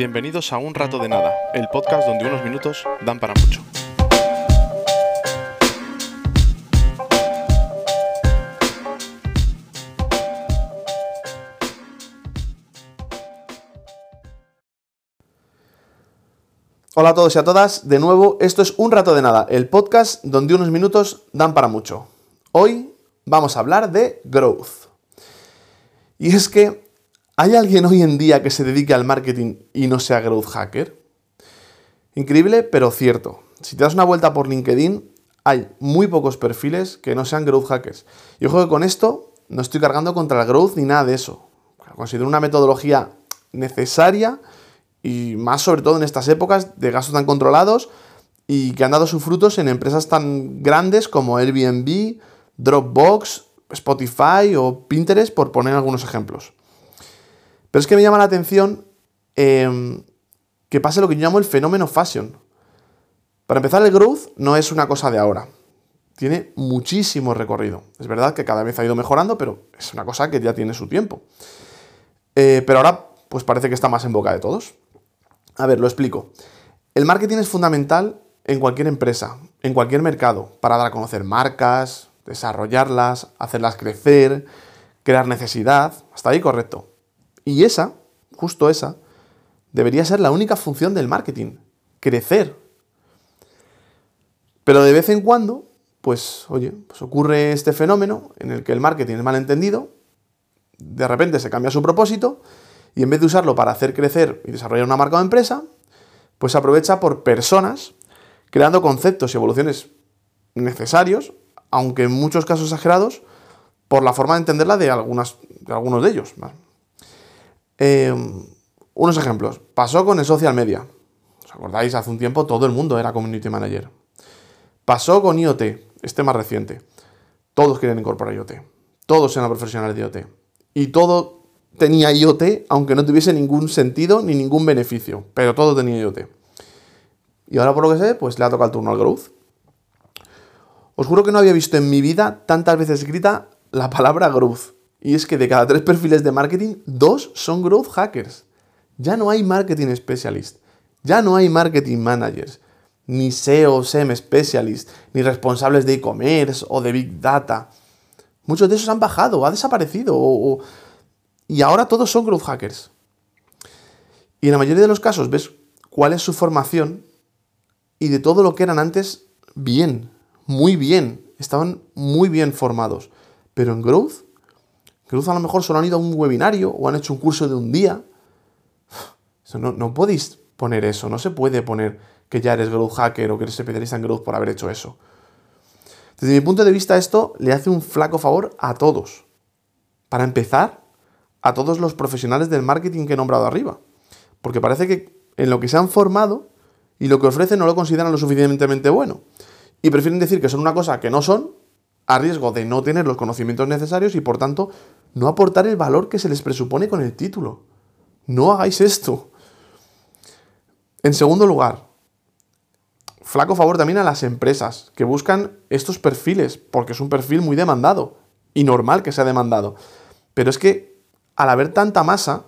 Bienvenidos a Un Rato de Nada, el podcast donde unos minutos dan para mucho. Hola a todos y a todas, de nuevo, esto es Un Rato de Nada, el podcast donde unos minutos dan para mucho. Hoy vamos a hablar de growth. Y es que, ¿hay alguien hoy en día que se dedique al marketing y no sea growth hacker? Increíble, pero cierto. Si te das una vuelta por LinkedIn, hay muy pocos perfiles que no sean growth hackers. Y ojo que con esto no estoy cargando contra el growth ni nada de eso. Considero una metodología necesaria y más sobre todo en estas épocas de gastos tan controlados y que han dado sus frutos en empresas tan grandes como Airbnb, Dropbox, Spotify o Pinterest, por poner algunos ejemplos. Pero es que me llama la atención em, que pase lo que yo llamo el fenómeno fashion. Para empezar, el growth no es una cosa de ahora. Tiene muchísimo recorrido. Es verdad que cada vez ha ido mejorando, pero es una cosa que ya tiene su tiempo. Eh, pero ahora, pues parece que está más en boca de todos. A ver, lo explico. El marketing es fundamental en cualquier empresa, en cualquier mercado, para dar a conocer marcas, desarrollarlas, hacerlas crecer, crear necesidad. Hasta ahí correcto. Y esa, justo esa, debería ser la única función del marketing, crecer. Pero de vez en cuando, pues oye, pues ocurre este fenómeno en el que el marketing es malentendido, de repente se cambia su propósito y en vez de usarlo para hacer crecer y desarrollar una marca o empresa, pues se aprovecha por personas creando conceptos y evoluciones necesarios, aunque en muchos casos exagerados, por la forma de entenderla de, de algunos de ellos. Eh, unos ejemplos. Pasó con el social media. ¿Os acordáis? Hace un tiempo todo el mundo era community manager. Pasó con IoT, este más reciente. Todos quieren incorporar IoT. Todos eran profesionales de IoT. Y todo tenía IoT, aunque no tuviese ningún sentido ni ningún beneficio. Pero todo tenía IoT. Y ahora, por lo que sé, pues le ha tocado el turno al growth. Os juro que no había visto en mi vida tantas veces escrita la palabra growth. Y es que de cada tres perfiles de marketing, dos son growth hackers. Ya no hay marketing specialist, ya no hay marketing managers, ni SEO, SEM specialist, ni responsables de e-commerce o de big data. Muchos de esos han bajado, ha desaparecido, y ahora todos son growth hackers. Y en la mayoría de los casos ves cuál es su formación y de todo lo que eran antes, bien, muy bien, estaban muy bien formados. Pero en growth, growth a lo mejor solo han ido a un webinario o han hecho un curso de un día no, no podéis poner eso, no se puede poner que ya eres growth hacker o que eres especialista en growth por haber hecho eso. Desde mi punto de vista esto le hace un flaco favor a todos. Para empezar, a todos los profesionales del marketing que he nombrado arriba. Porque parece que en lo que se han formado y lo que ofrecen no lo consideran lo suficientemente bueno. Y prefieren decir que son una cosa que no son a riesgo de no tener los conocimientos necesarios y por tanto no aportar el valor que se les presupone con el título. No hagáis esto. En segundo lugar, flaco favor también a las empresas que buscan estos perfiles, porque es un perfil muy demandado y normal que sea demandado. Pero es que al haber tanta masa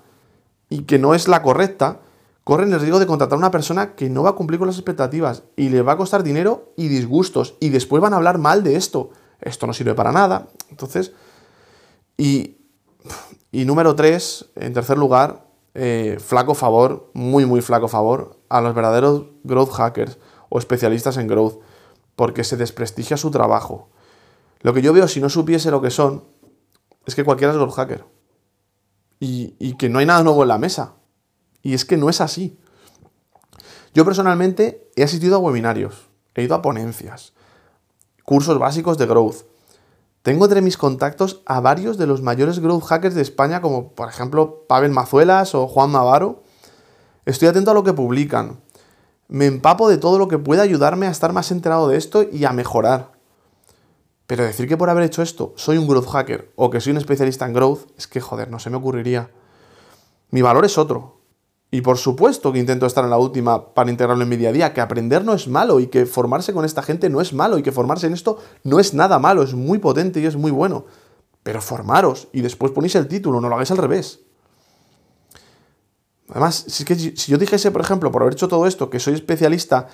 y que no es la correcta, corren el riesgo de contratar a una persona que no va a cumplir con las expectativas y le va a costar dinero y disgustos y después van a hablar mal de esto. Esto no sirve para nada. Entonces, y, y número tres, en tercer lugar, eh, flaco favor, muy, muy flaco favor a los verdaderos growth hackers o especialistas en growth, porque se desprestigia su trabajo. Lo que yo veo, si no supiese lo que son, es que cualquiera es growth hacker. Y, y que no hay nada nuevo en la mesa. Y es que no es así. Yo personalmente he asistido a webinarios, he ido a ponencias, cursos básicos de growth, tengo entre mis contactos a varios de los mayores growth hackers de España, como por ejemplo Pavel Mazuelas o Juan Navarro. Estoy atento a lo que publican. Me empapo de todo lo que pueda ayudarme a estar más enterado de esto y a mejorar. Pero decir que por haber hecho esto soy un growth hacker o que soy un especialista en growth, es que joder, no se me ocurriría. Mi valor es otro. Y por supuesto que intento estar en la última para integrarlo en mi día a día, que aprender no es malo y que formarse con esta gente no es malo y que formarse en esto no es nada malo, es muy potente y es muy bueno. Pero formaros y después ponéis el título, no lo hagáis al revés. Además, si, es que si yo dijese, por ejemplo, por haber hecho todo esto, que soy especialista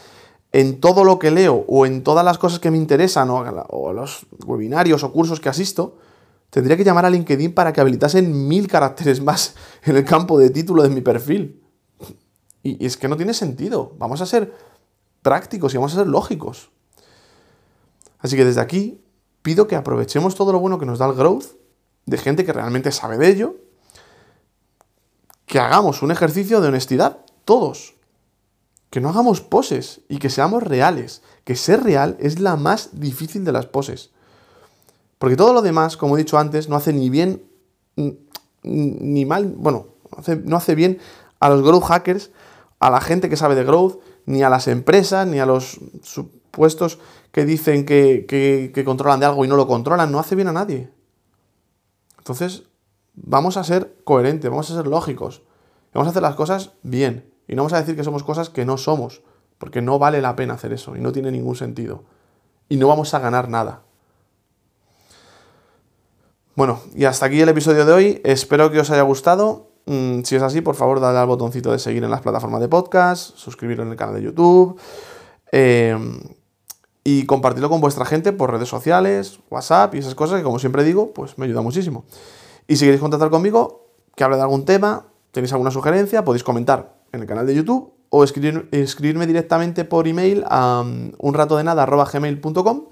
en todo lo que leo o en todas las cosas que me interesan o, los webinarios o cursos que asisto, tendría que llamar a LinkedIn para que habilitasen mil caracteres más en el campo de título de mi perfil. Y, es que no tiene sentido. Vamos a ser prácticos y vamos a ser lógicos. Así que desde aquí pido que aprovechemos todo lo bueno que nos da el growth, de gente que realmente sabe de ello, que hagamos un ejercicio de honestidad, todos. Que no hagamos poses y que seamos reales. Que ser real es la más difícil de las poses. Porque todo lo demás, como he dicho antes, no hace ni bien ni mal, bueno, no hace, bien a los growth hackers, a la gente que sabe de growth, ni a las empresas, ni a los supuestos que dicen que, que, controlan de algo y no lo controlan. No hace bien a nadie. Entonces, vamos a ser coherentes, vamos a ser lógicos. Vamos a hacer las cosas bien. Y no vamos a decir que somos cosas que no somos, porque no vale la pena hacer eso y no tiene ningún sentido. Y no vamos a ganar nada. Bueno, y hasta aquí el episodio de hoy. Espero que os haya gustado. Mm, si es así, por favor, dale al botoncito de seguir en las plataformas de podcast, suscribiros en el canal de YouTube em, y compartirlo con vuestra gente por redes sociales, WhatsApp y esas cosas que, como siempre digo, pues me ayuda muchísimo. Y si queréis contactar conmigo, que hable de algún tema, tenéis alguna sugerencia, podéis comentar en el canal de YouTube o escribirme directamente por email a um, unratodenada.gmail.com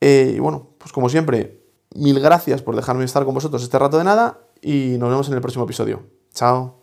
eh, y bueno, pues como siempre, mil gracias por dejarme estar con vosotros este rato de nada y nos vemos en el próximo episodio. Chao.